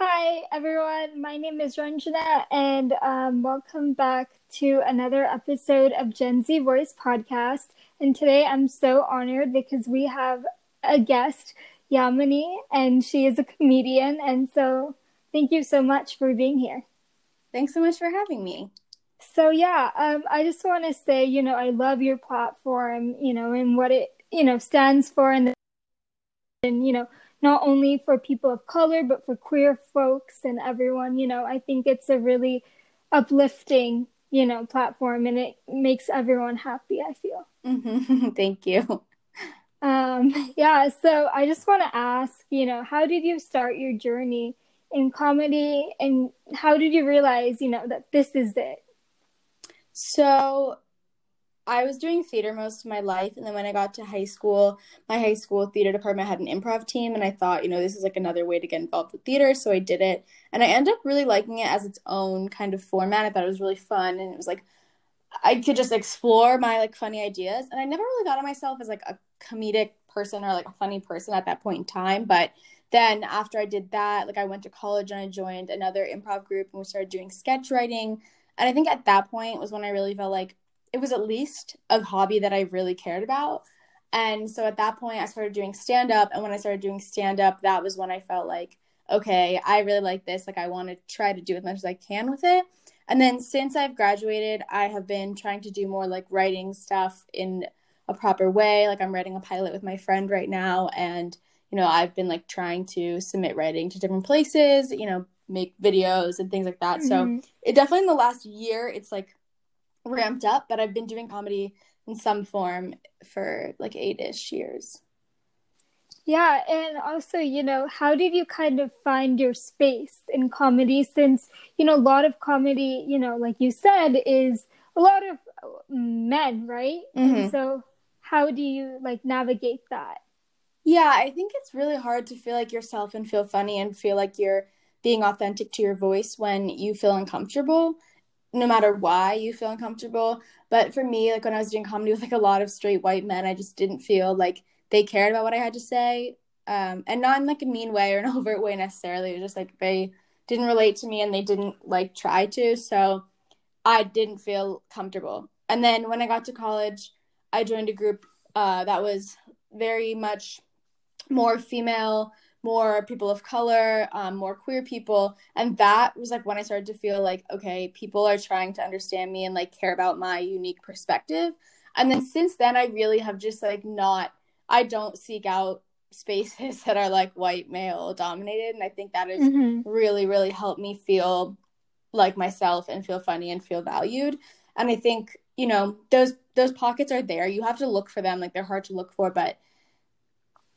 Hi, everyone. My name is Ranjana, and um, welcome back to another episode of Gen Z Voice podcast. And today I'm so honored because we have a guest, Yamini, and she is a comedian. And so thank you so much for being here. Thanks so much for having me. So, yeah, um, I just want to say, you know, I love your platform, you know, and what it, you know, stands for and, and you know, not only for people of color, but for queer folks and everyone. You know, I think it's a really uplifting, you know, platform and it makes everyone happy, I feel. Mm-hmm. Thank you. Um, yeah, so I just want to ask, you know, how did you start your journey in comedy and how did you realize, you know, that this is it? So I was doing theater most of my life, and then when I got to high school, my high school theater department had an improv team, and I thought, you know, this is like another way to get involved with theater, so I did it, and I ended up really liking it as its own kind of format. I thought it was really fun, and it was like I could just explore my like funny ideas, and I never really thought of myself as like a comedic person or like a funny person at that point in time, but then after I did that, like I went to college and I joined another improv group and we started doing sketch writing. And I think at that point was when I really felt like it was at least a hobby that I really cared about. And so at that point, I started doing stand up. And when I started doing stand up, that was when I felt like, okay, I really like this. Like, I want to try to do as much as I can with it. And then since I've graduated, I have been trying to do more like writing stuff in a proper way. Like, I'm writing a pilot with my friend right now. And, you know, I've been like trying to submit writing to different places, you know, make videos and things like that. Mm-hmm. So it definitely in the last year, it's like ramped up, but I've been doing comedy in some form for like eight ish years. Yeah, and also, you know, how did you kind of find your space in comedy since, you know, a lot of comedy, you know, like you said, is a lot of men, right? Mm-hmm. And so how do you like navigate that? Yeah, I think it's really hard to feel like yourself and feel funny and feel like you're being authentic to your voice when you feel uncomfortable no matter why you feel uncomfortable. But for me, like when I was doing comedy with like a lot of straight white men, I just didn't feel like they cared about what I had to say. Um, and not in like a mean way or an overt way necessarily. It was just like they didn't relate to me and they didn't like try to. So I didn't feel comfortable. And then when I got to college, I joined a group uh, that was very much more female more people of color, um, more queer people. And that was like when I started to feel like, okay, people are trying to understand me and like care about my unique perspective. And then since then, I really have just like not, I don't seek out spaces that are like white male dominated. And I think that has mm-hmm. really, really helped me feel like myself and feel funny and feel valued. And I think, you know, those those pockets are there. You have to look for them. Like they're hard to look for, but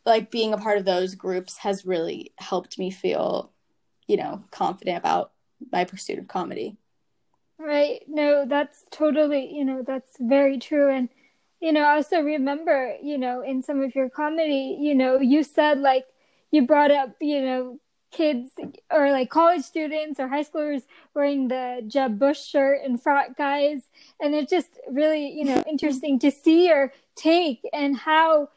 like being a part of those groups has really helped me feel, you know, confident about my pursuit of comedy. Right. No, that's totally, you know, that's very true. And, you know, I also remember, you know, in some of your comedy, you know, you said like you brought up, you know, kids or like college students or high schoolers wearing the Jeb Bush shirt and frat guys. And it's just really, you know, interesting to see your take and how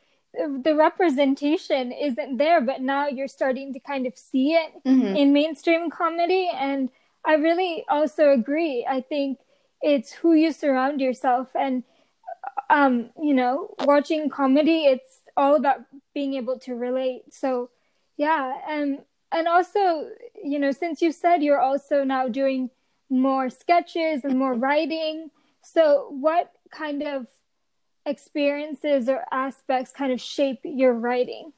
the representation isn't there, but now you're starting to kind of see it mm-hmm. in mainstream comedy. And I really also agree. I think it's who you surround yourself and um, you know, watching comedy, it's all about being able to relate. So yeah, and and also, you know, since you said you're also now doing more sketches and more writing, so what kind of experiences or aspects kind of shape your writing?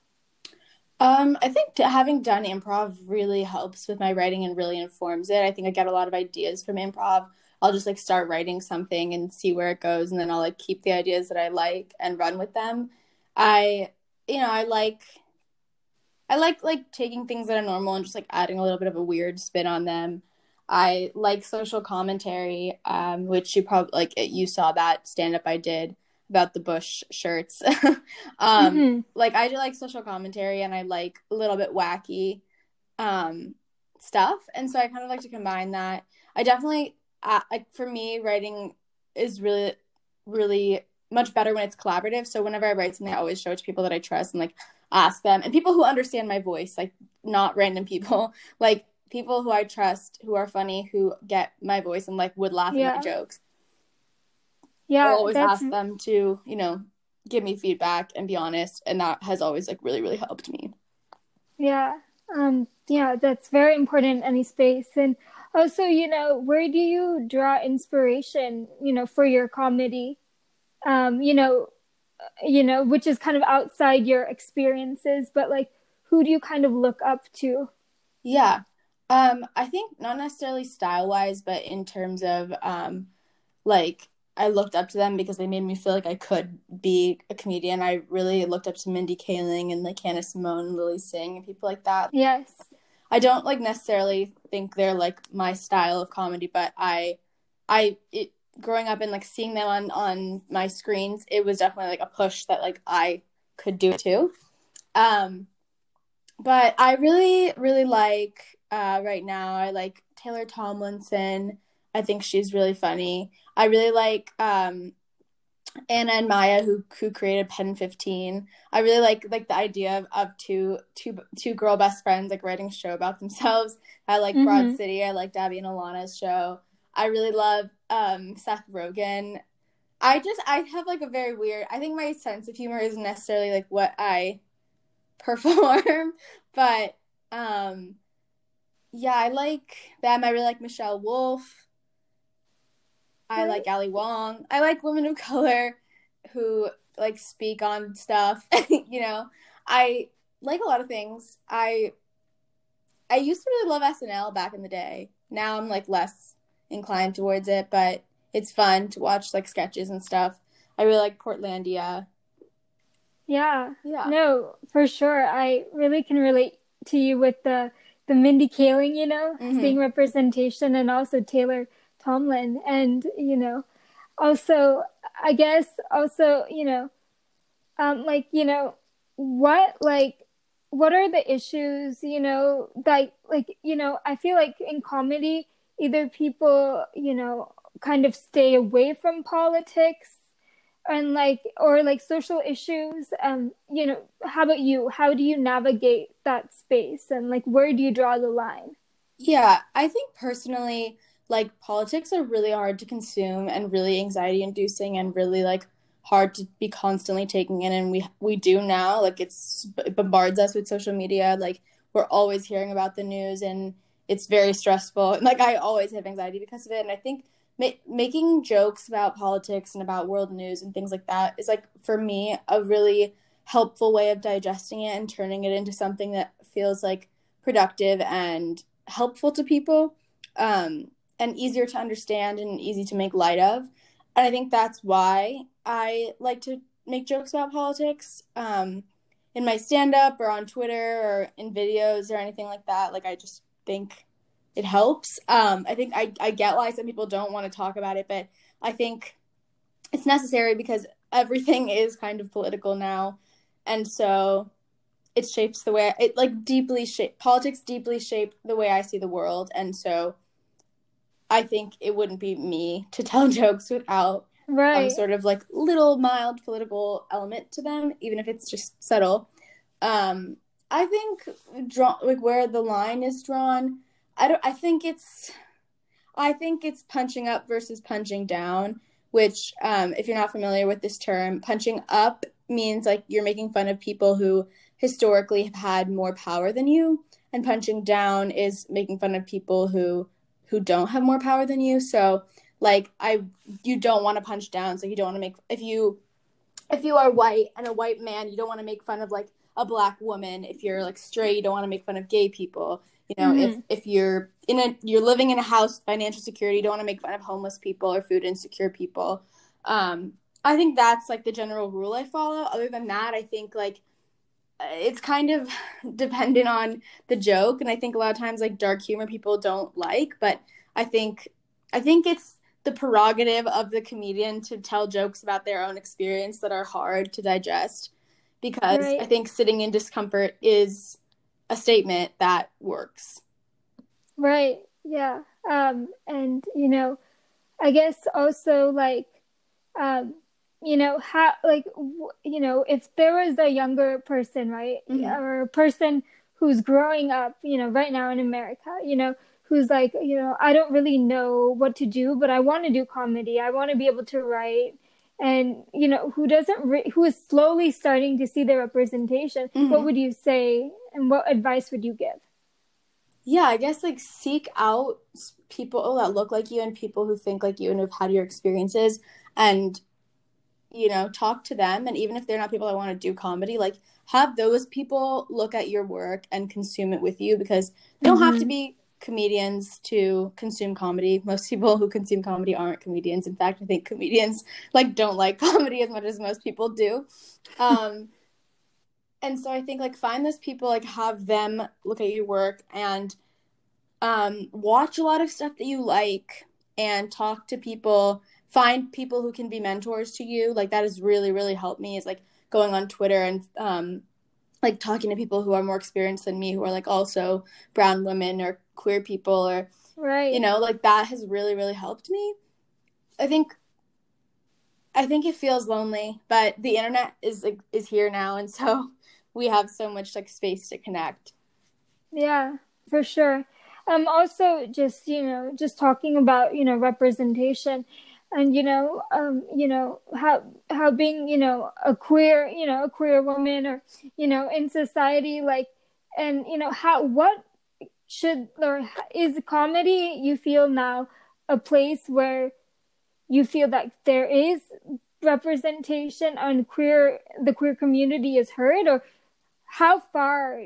Um, I think having done improv really helps with my writing and really informs it. I think I get a lot of ideas from improv. I'll just like start writing something and see where it goes, and then I'll like keep the ideas that I like and run with them. I, you know, I like, I like like taking things that are normal and just like adding a little bit of a weird spin on them. I like social commentary, um, which you probably like you saw that stand up I did about the Bush shirts. um, mm-hmm. Like I do like social commentary and I like a little bit wacky um, stuff, and so I kind of like to combine that. I definitely uh, like for me writing is really really much better when it's collaborative. So whenever I write something, I always show it to people that I trust and like ask them and people who understand my voice, like not random people. Like people who I trust who are funny who get my voice and like would laugh Yeah. at my jokes. Yeah, I'll always that's ask them to, you know, give me feedback and be honest, and that has always like really, really helped me. Yeah. Um, yeah, that's very important in any space. And also, you know, where do you draw inspiration, you know, for your comedy? Um, you know, you know, which is kind of outside your experiences, but like who do you kind of look up to? Yeah. Um, I think not necessarily style wise, but in terms of um like I looked up to them because they made me feel like I could be a comedian. I really looked up to Mindy Kaling and like Hannah Simone Lily Singh and people like that. Yes. I don't like necessarily think they're like my style of comedy, but I I it growing up and like seeing them on on my screens, it was definitely like a push that like I could do too. Um but I really really like uh right now I like Taylor Tomlinson. I think she's really funny. I really like um Anna and Maya who who created Pen 15. I really like like the idea of, of two two two girl best friends like writing a show about themselves. I like Broad Mhm. City. I like Abbi and Ilana's show. I really love um Seth Rogen. I just I have like a very weird I think my sense of humor isn't necessarily like what I perform, but um yeah, I like them. I really like Michelle Wolf. I like Ali Wong. I like women of color who like speak on stuff. you know, I like a lot of things. I I used to really love SNL back in the day. Now I'm like less inclined towards it, but it's fun to watch like sketches and stuff. I really like Portlandia. Yeah. Yeah. No, for sure. I really can relate to you with the the Mindy Kaling, you know, Mhm. seeing representation and also Taylor Tomlin. And, you know, also I guess also, you know, um like, you know, what like what are the issues, you know, that like, you know, I feel like in comedy either people, you know, kind of stay away from politics and like or like social issues. Um you know how about you? How do you navigate that space? And like where do you draw the line? Yeah, I think personally, like politics are really hard to consume and really anxiety inducing and really like hard to be constantly taking in and we we do now. Like it's it bombards us with social media. Like we're always hearing about the news and it's very stressful. And like I always have anxiety because of it and I think ma- making jokes about politics and about world news and things like that is like for me a really helpful way of digesting it and turning it into something that feels like productive and helpful to people. Um, and easier to understand and easy to make light of. And I think that's why I like to make jokes about politics um, in my stand up or on Twitter or in videos or anything like that. Like, I just think it helps. Um, I think I, I get why some people don't want to talk about it, but I think it's necessary because everything is kind of political now. And so it shapes the way it like deeply shape politics deeply shape the way I see the world and so I think it wouldn't be me to tell jokes without some right. sort of like little mild political element to them even if it's just subtle. Um I think draw like where the line is drawn I don't I think it's I think it's punching up versus punching down which um if you're not familiar with this term punching up means like you're making fun of people who historically have had more power than you and punching down is making fun of people who who don't have more power than you. So like i you don't want to punch down so you don't want to make if you if you are white and a white man you don't want to make fun of like a black woman. If you're like straight you don't want to make fun of gay people. You know if if you're in a you're living in a house financial security you don't want to make fun of homeless people or food insecure people. Um i think that's like the general rule i follow. Other than that i think like it's kind of dependent on the joke and i think a lot of times like dark humor people don't like but i think i think it's the prerogative of the comedian to tell jokes about their own experience that are hard to digest because Right. i think sitting in discomfort is a statement that works. Right. Yeah. Um and you know i guess also like um you know how like w- you know if there was a younger person right Mhm. or a person who's growing up, you know, right now in America, you know, who's like, you know, I don't really know what to do, but I want to do comedy. I want to be able to write and you know who doesn't re- who is slowly starting to see their representation mm-hmm. what would you say and what advice would you give yeah i guess like seek out people that look like you and people who think like you and have had your experiences and you know talk to them and even if they're not people that want to do comedy like have those people look at your work and consume it with you because they don't mm-hmm. have to mm-hmm. be comedians to consume comedy. Most people who consume comedy aren't comedians. In fact, I think comedians like don't like comedy as much as most people do. Um, and so I think like find those people, like have them look at your work and um, watch a lot of stuff that you like and talk to people. Find people who can be mentors to you. Like that has really really helped me. Is like going on Twitter and um, like talking to people who are more experienced than me who are like also brown women or queer people or right you know like that has really really helped me i think i think it feels lonely but the internet is like is here now and so we have so much like space to connect yeah for sure um also just you know just talking about you know representation and you know um you know how how being you know a queer you know a queer woman or you know in society like and you know how what should or is comedy you feel now a place where you feel that there is representation on queer the queer community is heard or how far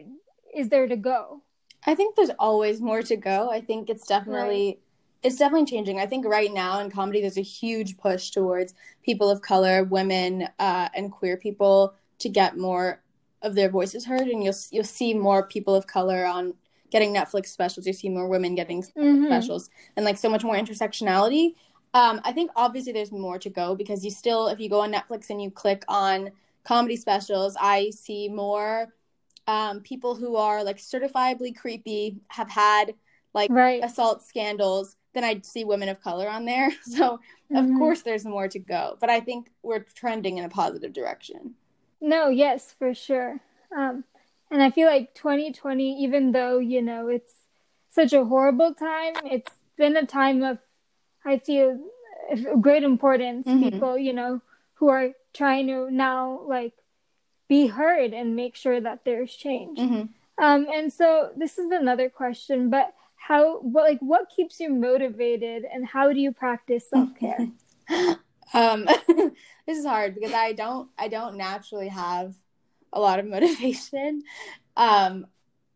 is there to go? I think there's always more to go. I think it's definitely right it's definitely changing. I think right now in comedy, there's a huge push towards people of color, women, uh, and queer people to get more of their voices heard, and you'll you'll see more people of color on getting Netflix specials. You see more women getting mm-hmm. specials, and like so much more intersectionality. Um, I think obviously there's more to go because you still, if you go on Netflix and you click on comedy specials, I see more um, people who are like certifiably creepy, have had like right. assault scandals then I'd see women of color on there. So mm-hmm. of course there's more to go, but I think we're trending in a positive direction. No, yes, for sure. Um, and I feel like 2020, even though you know it's such a horrible time, it's been a time of I feel great importance. Mm-hmm. People, you know, who are trying to now like be heard and make sure that there's change. Mm-hmm. Um, and so this is another question, but how what like what keeps you motivated and how do you practice self-care um this is hard because i don't i don't naturally have a lot of motivation um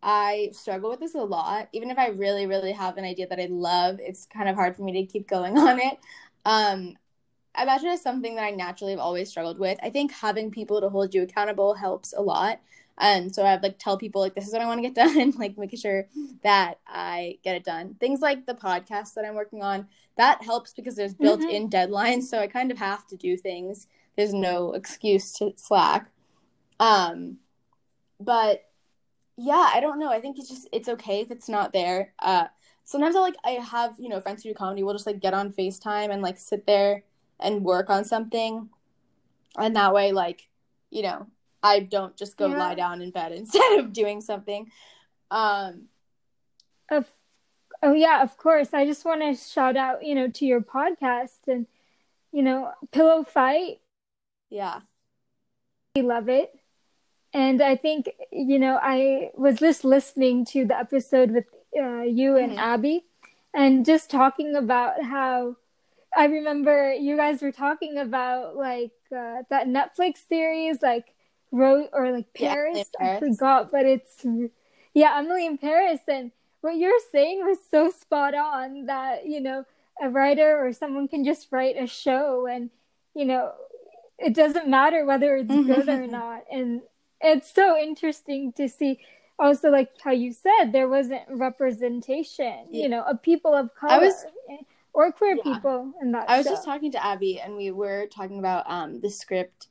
i struggle with this a lot even if i really really have an idea that i love it's kind of hard for me to keep going on it um I imagine it's something that I naturally have always struggled with. I think having people to hold you accountable helps a lot. And so I have like tell people like this is what I want to get done, like making sure that I get it done. Things like the podcast that I'm working on, that helps because there's built-in mm-hmm. deadlines, so I kind of have to do things. There's no excuse to slack. Um but yeah, I don't know. I think it's just it's okay if it's not there. Uh sometimes I like I have, you know, friends who do comedy, we'll just like get on FaceTime and like sit there and work on something. And that way like, you know, I don't just go yeah. lie down in bed instead of doing something. Um, of, oh yeah, of course. I just want to shout out, you know, to your podcast and, you know, Pillow Fight. Yeah, we love it, and I think you know I was just listening to the episode with uh, you and mm-hmm. Abby, and just talking about how I remember you guys were talking about like uh, that Netflix series, like Rose or like Paris. Yeah, Paris. I forgot, but it's yeah, Emily in Paris. And what you're saying was so spot on that you know a writer or someone can just write a show, and you know it doesn't matter whether it's mm-hmm. good or not. And it's so interesting to see also like how you said there wasn't representation yeah. you know of people of color was, or queer yeah. people in that i was show. just talking to abby and we were talking about um the script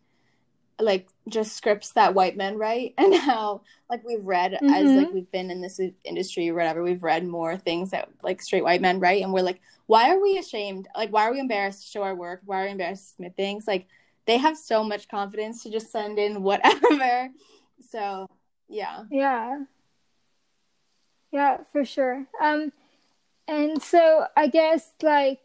like just scripts that white men write and how like we've read mm-hmm. as like we've been in this industry or whatever we've read more things that like straight white men write and we're like why are we ashamed? Like why are we embarrassed to show our work? Why are we embarrassed to submit things? Like they have so much confidence to just send in whatever. So yeah. Yeah. Yeah, for sure. Um, and so I guess like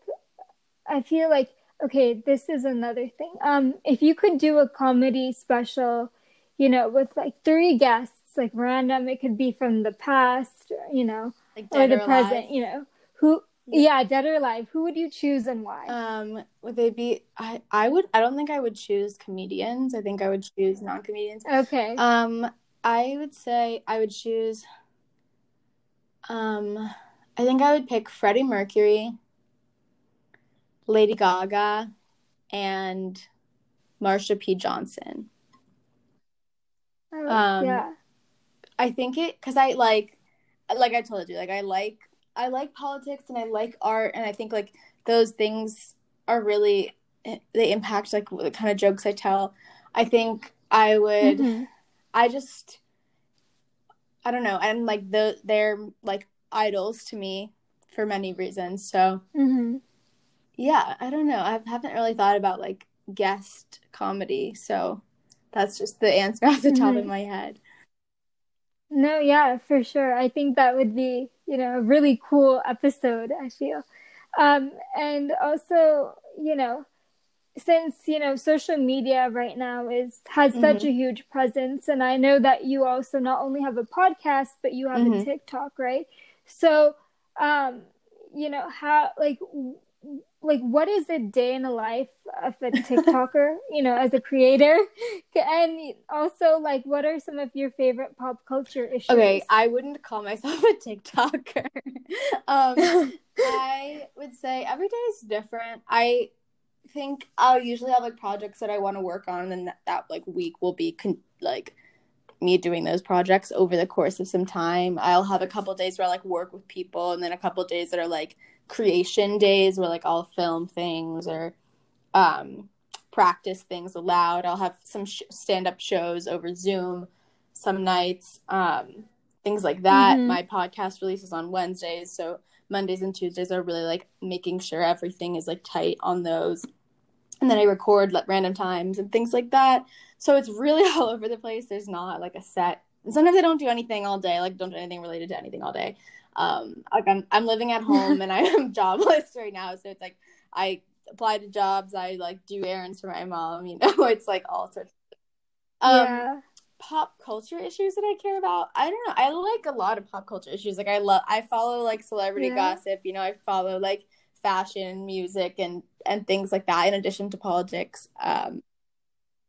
I feel like okay, this is another thing. Um, if you could do a comedy special, you know, with like three guests, like random, it could be from the past, you know, like or the or present, you know, who yeah, dead or alive. Who would you choose and why? Um, would they be? I I would. I don't think I would choose comedians. I think I would choose non comedians. Okay. Um, I would say I would choose. Um, I think I would pick Freddie Mercury, Lady Gaga, and Marsha P. Johnson. Oh, um, yeah. I think it because I like, like I told you, like I like I like politics and I like art and I think like those things are really they impact like the kind of jokes I tell. I think I would mm-hmm. I just I don't know, and like the they're like idols to me for many reasons. So mm-hmm. Yeah, I don't know. I haven't really thought about like guest comedy, so that's just the answer off the top mm-hmm. of my head. No, yeah, for sure. I think that would be, you know, a really cool episode, I feel. Um, and also, you know, since, you know, social media right now is has mm-hmm. such a huge presence and I know that you also not only have a podcast, but you have mm-hmm. a TikTok, right? So, um, you know, how like like what is a day in the life of a TikToker, you know, as a creator? And also like what are some of your favorite pop culture issues? Okay, I wouldn't call myself a TikToker. um I would say every day is different. I think I'll usually have like projects that I want to work on and then that, that like week will be con- like me doing those projects over the course of some time. I'll have a couple days where I like work with people and then a couple days that are like creation days where like I'll film things or um, practice things aloud. I'll have some sh- stand up shows over Zoom some nights, um, things like that. Mm-hmm. My podcast releases on Wednesdays, so Mondays and Tuesdays are really like making sure everything is like tight on those. And then I record at random times and things like that. So it's really all over the place. There's not like a set. And sometimes I don't do anything all day, like don't do anything related to anything all day um like i'm i'm living at home and i am jobless right now so it's like i apply to jobs i like do errands for my mom you know it's like all sorts of, um yeah. pop culture issues that i care about i don't know i like a lot of pop culture issues like i love i follow like celebrity yeah. gossip you know i follow like fashion music and and things like that in addition to politics um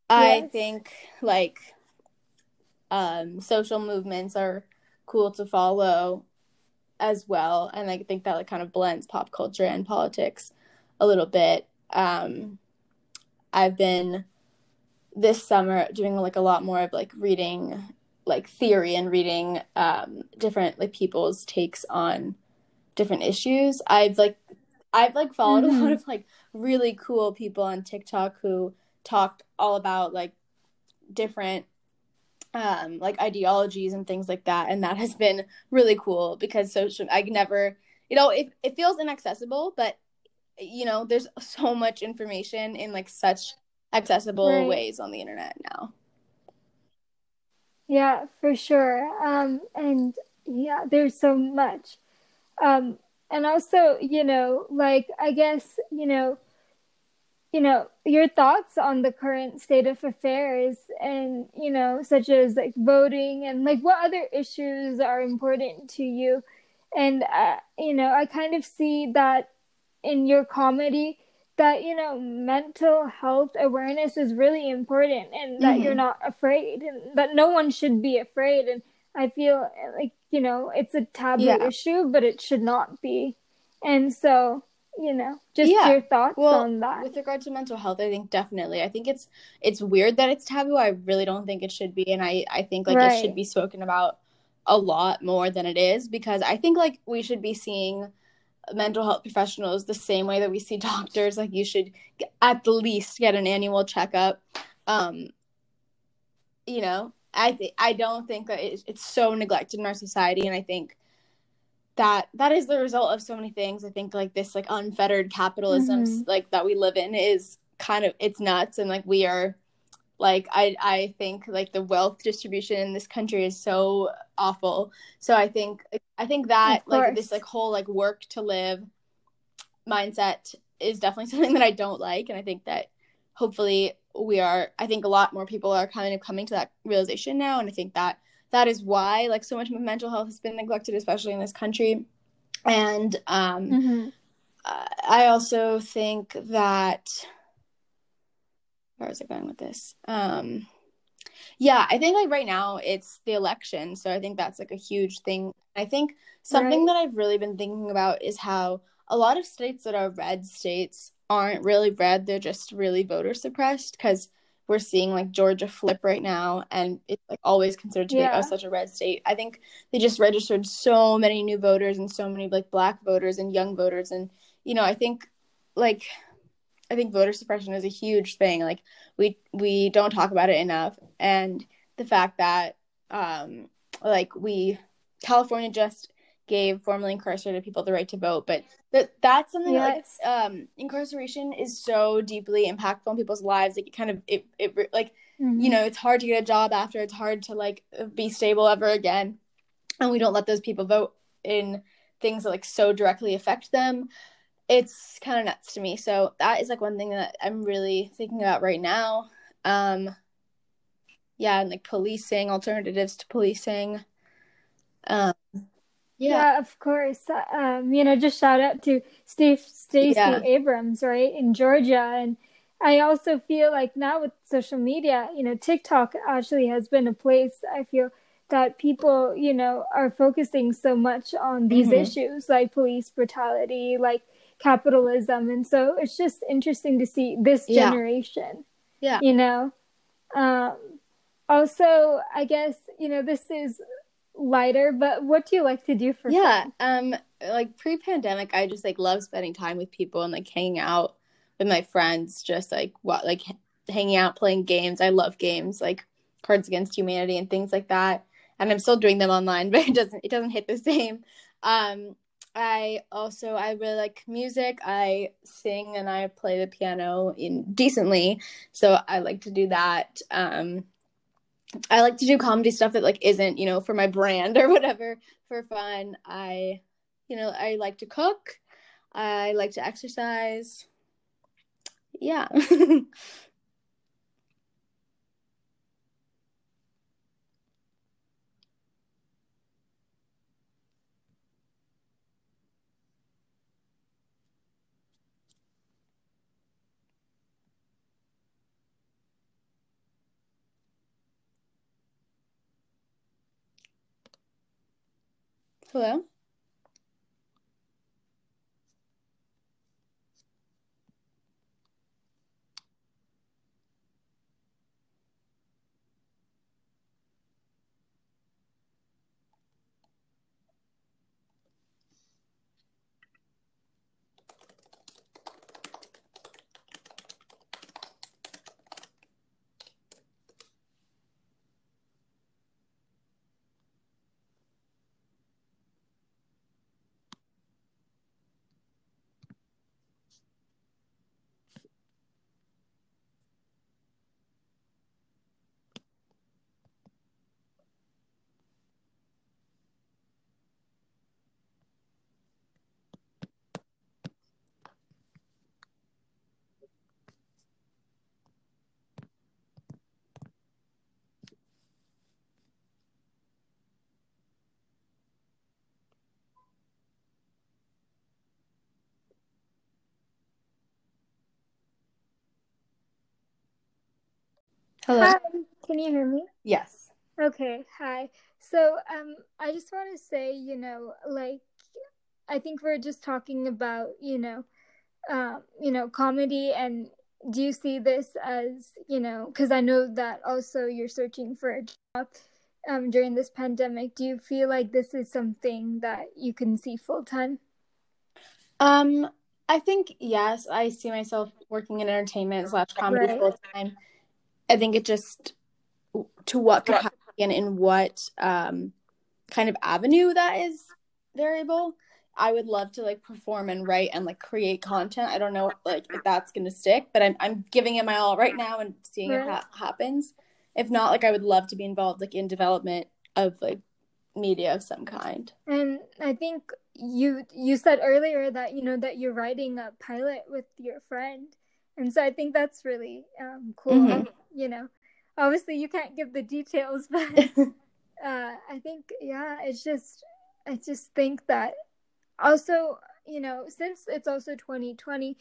yes. i think like um social movements are cool to follow as well and i think that like kind of blends pop culture and politics a little bit um i've been this summer doing like a lot more of like reading like theory and reading um different like people's takes on different issues i've like i've like followed mm-hmm. a lot mm-hmm. of like really cool people on tiktok who talked all about like different um like ideologies and things like that and that has been really cool because social i never you know it, it feels inaccessible but you know there's so much information in like such accessible right. ways on the internet now. Yeah for sure. Um and yeah there's so much. Um and also you know like i guess you know you know your thoughts on the current state of affairs and you know such as like voting and like what other issues are important to you and uh, you know i kind of see that in your comedy that you know mental health awareness is really important and that mm-hmm. you're not afraid and that no one should be afraid and i feel like you know it's a taboo yeah. issue but it should not be and so you know just yeah. your thoughts well, on that. with regard to mental health i think definitely. I think it's it's weird that it's taboo. I really don't think it should be and i i think like right. it should be spoken about a lot more than it is because i think like we should be seeing mental health professionals the same way that we see doctors. Like you should at the least get an annual checkup. Um you know i think i don't think that it's, it's so neglected in our society and i think that that is the result of so many things. I think like this like unfettered capitalism mm-hmm. like that we live in is kind of it's nuts. And like we are Like I I think like the wealth distribution in this country is so awful. So I think I think that like this like whole like work to live mindset is definitely something that I don't like. And I think that hopefully we are I think a lot more people are kind of coming to that realization now. And I think that that is why like so much mental health has been neglected especially in this country and um mm-hmm. I also think that where is it going with this? Um, yeah, I think like right now it's the election, so I think that's like a huge thing. I think something right. that I've really been thinking about is how a lot of states that are red states aren't really red; they're just really voter suppressed because we're seeing like Georgia flip right now, and it's like always considered to be yeah. such a red state. I think they just registered so many new voters and so many like black voters and young voters, and you know, I think like I think voter suppression is a huge thing. Like we we don't talk about it enough, and the fact that um like we California just gave formerly incarcerated people the right to vote, but that that's something yes. that, like um incarceration is so deeply impactful in people's lives. Like it kind of it it like mm-hmm. you know it's hard to get a job after. It's hard to like be stable ever again, and we don't let those people vote in things that like so directly affect them it's kind of nuts to me. So that is like one thing that I'm really thinking about right now. Um, yeah, and like policing, alternatives to policing. Um, yeah. yeah, of course. Um, you know, just shout out to Steve Stacey yeah. Abrams, right in Georgia, and I also feel like now with social media, you know, TikTok actually has been a place I feel that people, you know, are focusing so much on these mm-hmm. issues like police brutality, like capitalism and so it's just interesting to see this generation yeah, yeah. you know um also i guess you know this is lighter but what do you like to do for yeah fun? um like pre-pandemic i just like love spending time with people and like hanging out with my friends just like what like hanging out playing games i love games like cards against humanity and things like that and i'm still doing them online but it doesn't it doesn't hit the same um I also I really like music. I sing and I play the piano in decently, so I like to do that. Um, I like to do comedy stuff that like isn't you know for my brand or whatever for fun. I you know I like to cook. I like to exercise. Yeah. Hello? Hello. Hi. Can you hear me? Yes. Okay. Hi. So, um, I just want to say, you know, like, I think we're just talking about, you know, um, you know, comedy and do you see this as, you know, because I know that also you're searching for a job um, during this pandemic. Do you feel like this is something that you can see full time? Um, I think yes. I see myself working in entertainment slash comedy right. full time. I think it just to what could happen in what um, kind of avenue that is variable. I would love to like perform and write and like create content. I don't know like if that's gonna stick, but I'm I'm giving it my all right now and seeing right. it ha- happens. If not, like I would love to be involved like in development of like media of some kind. And I think you you said earlier that you know that you're writing a pilot with your friend, and so I think that's really um, cool. Mm-hmm. You know, obviously you can't give the details, but uh, I think yeah, it's just I just think that also you know since it's also 2020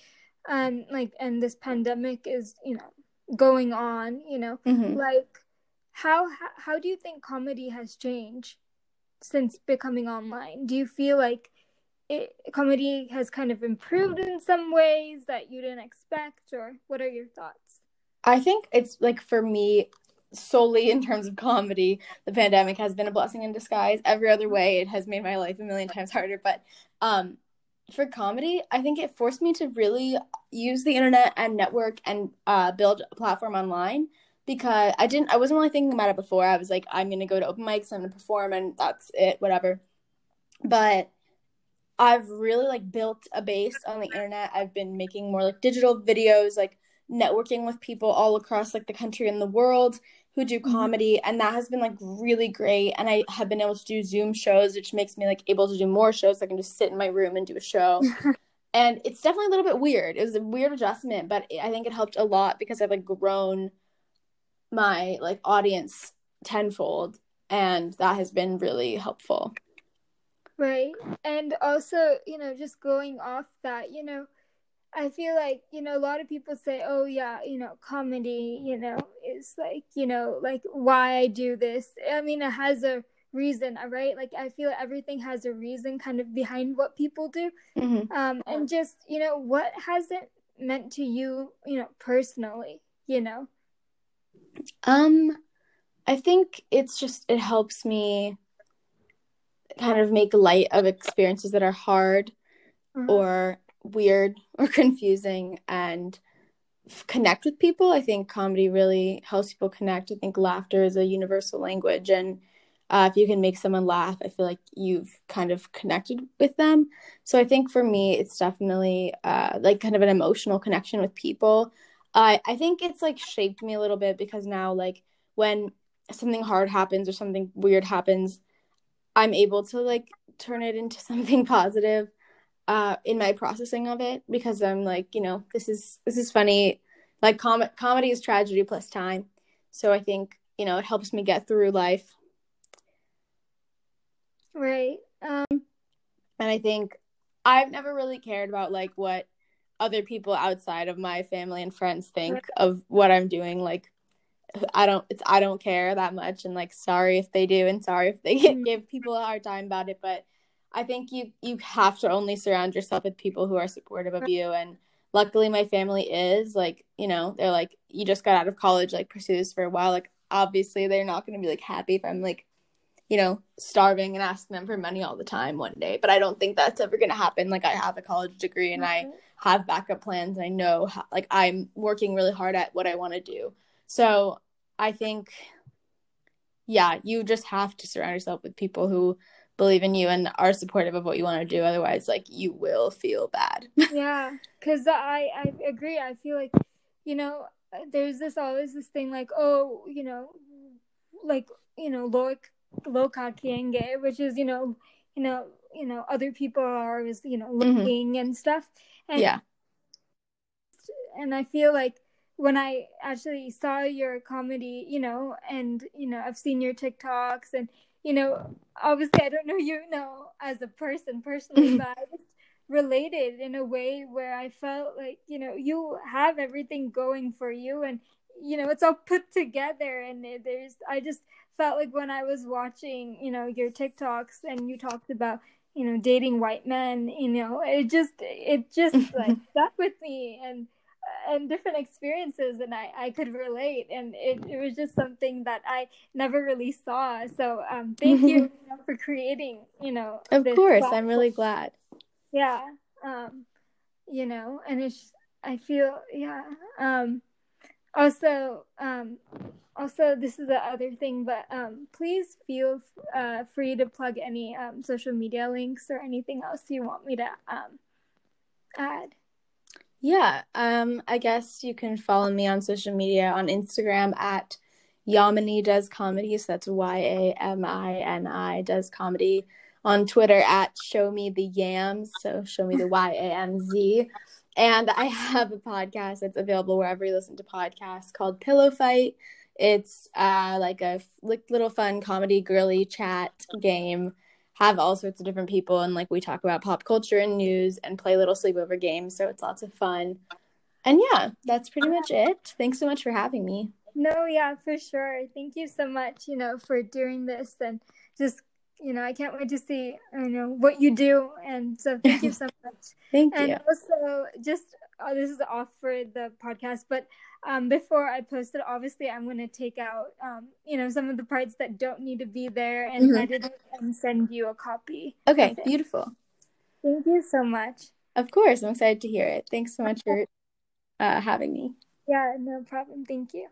um like and this pandemic is you know going on you know mm-hmm. like how, how do you think comedy has changed since becoming online do you feel like it, comedy has kind of improved in some ways that you didn't expect or what are your thoughts i think it's like for me solely in terms of comedy, the pandemic has been a blessing in disguise. Every other way, it has made my life a million times harder. But um, for comedy, I think it forced me to really use the internet and network and uh, build a platform online because I didn't, I wasn't really thinking about it before. I was like, I'm gonna go to open mics, I'm gonna perform, and that's it, whatever. But I've really like built a base on the internet. I've been making more like digital videos, like networking with people all across like the country and the world who do mm-hmm. comedy mm-hmm. and that has been like really great and i have been able to do zoom shows which makes me like able to do more shows so i can just sit in my room and do a show and it's definitely a little bit weird it was a weird adjustment but i think it helped a lot because i've like grown my like audience tenfold and that has been really helpful right and also you know just going off that you know I feel like, you know, a lot of people say, oh, yeah, you know, comedy, you know, is like, you know, like why I do this. I mean, it has a reason, uh, right? Like, I feel everything has a reason kind of behind what people do. Mm-hmm. Um, and just, you know, what has it meant to you, you know, personally, you know? Um, I think it's just, it helps me kind of make light of experiences that are hard uh-huh. or weird or confusing and f- connect with people. I think comedy really helps people connect. I think laughter is a universal language. And uh, if you can make someone laugh, I feel like you've kind of connected with them. So I think for me, it's definitely uh, like kind of an emotional connection with people. I think it's like shaped me a little bit because now, like, when something hard happens or something weird happens, I'm able to like turn it into something positive uh, in my processing of it because I'm like, you know, this is this is funny. Like com- comedy is tragedy plus time, so I think you know it helps me get through life. Right. Um. And I think I've never really cared about like what other people outside of my family and friends think right. of what I'm doing. Like, I don't. It's I don't care that much, and like, sorry if they do, and sorry if they mm-hmm. give people a hard time about it, but I think you you have to only surround yourself with people who are supportive of you and luckily my family is like you know they're like you just got out of college like pursue this for a while like obviously they're not going to be like happy if i'm like you know starving and asking them for money all the time one day but i don't think that's ever going to happen. Like i have a college degree and i mm-hmm. have backup plans and i know how, like i'm working really hard at what i want to do. So i think yeah you just have to surround yourself with people who believe in you and are supportive of what you want to do otherwise like you will feel bad yeah because i i agree i feel like you know there's this always this thing like oh you know like you know log kya kahenge which is you know you know you know other people are always you know mm-hmm. looking mm-hmm. and stuff and yeah and i feel like when I actually saw your comedy, you know, and you know, I've seen your TikToks and you know, obviously I don't know you know as a person personally, but I just related in a way where I felt like, you know, you have everything going for you and you know, it's all put together. And there's I just felt like when I was watching, you know, your TikToks and you talked about you know dating white men you know it just it just like stuck with me. And and different experiences and I, I could relate and it, it was just something that I never really saw. So um thank you, you know, for creating, you know. Of course, platform. I'm really glad. Yeah. Um you know, and it's I feel yeah. Um also um also, this is the other thing, but um, please feel uh, free to plug any um, social media links or anything else you want me to um, add. Yeah, um, I guess you can follow me on social media on Instagram at Yamini Does Comedy. So that's Y A M I N I Does Comedy. On Twitter at Show Me the Yams. So show me the Y A M Z. And I have a podcast that's available wherever you listen to podcasts called Pillow Fight. It's uh, like a little fun comedy girly chat game. Have all sorts of different people and like we talk about pop culture and news and play little sleepover games. So it's lots of fun. And yeah, that's pretty much it. Thanks so much for having me. No, yeah, for sure. Thank you so much, you know, for doing this and just, you know, I can't wait to see, you know, what you do. And so thank you so much. thank and you. And also, just oh, this is off for the podcast, but um, before I post it, obviously I'm going to take out, um, you know, some of the parts that don't need to be there and mm-hmm. edit it and send you a copy. Okay, beautiful. Thank you so much. Of course, I'm excited to hear it. Thanks so much for uh, having me. Yeah, no problem. Thank you.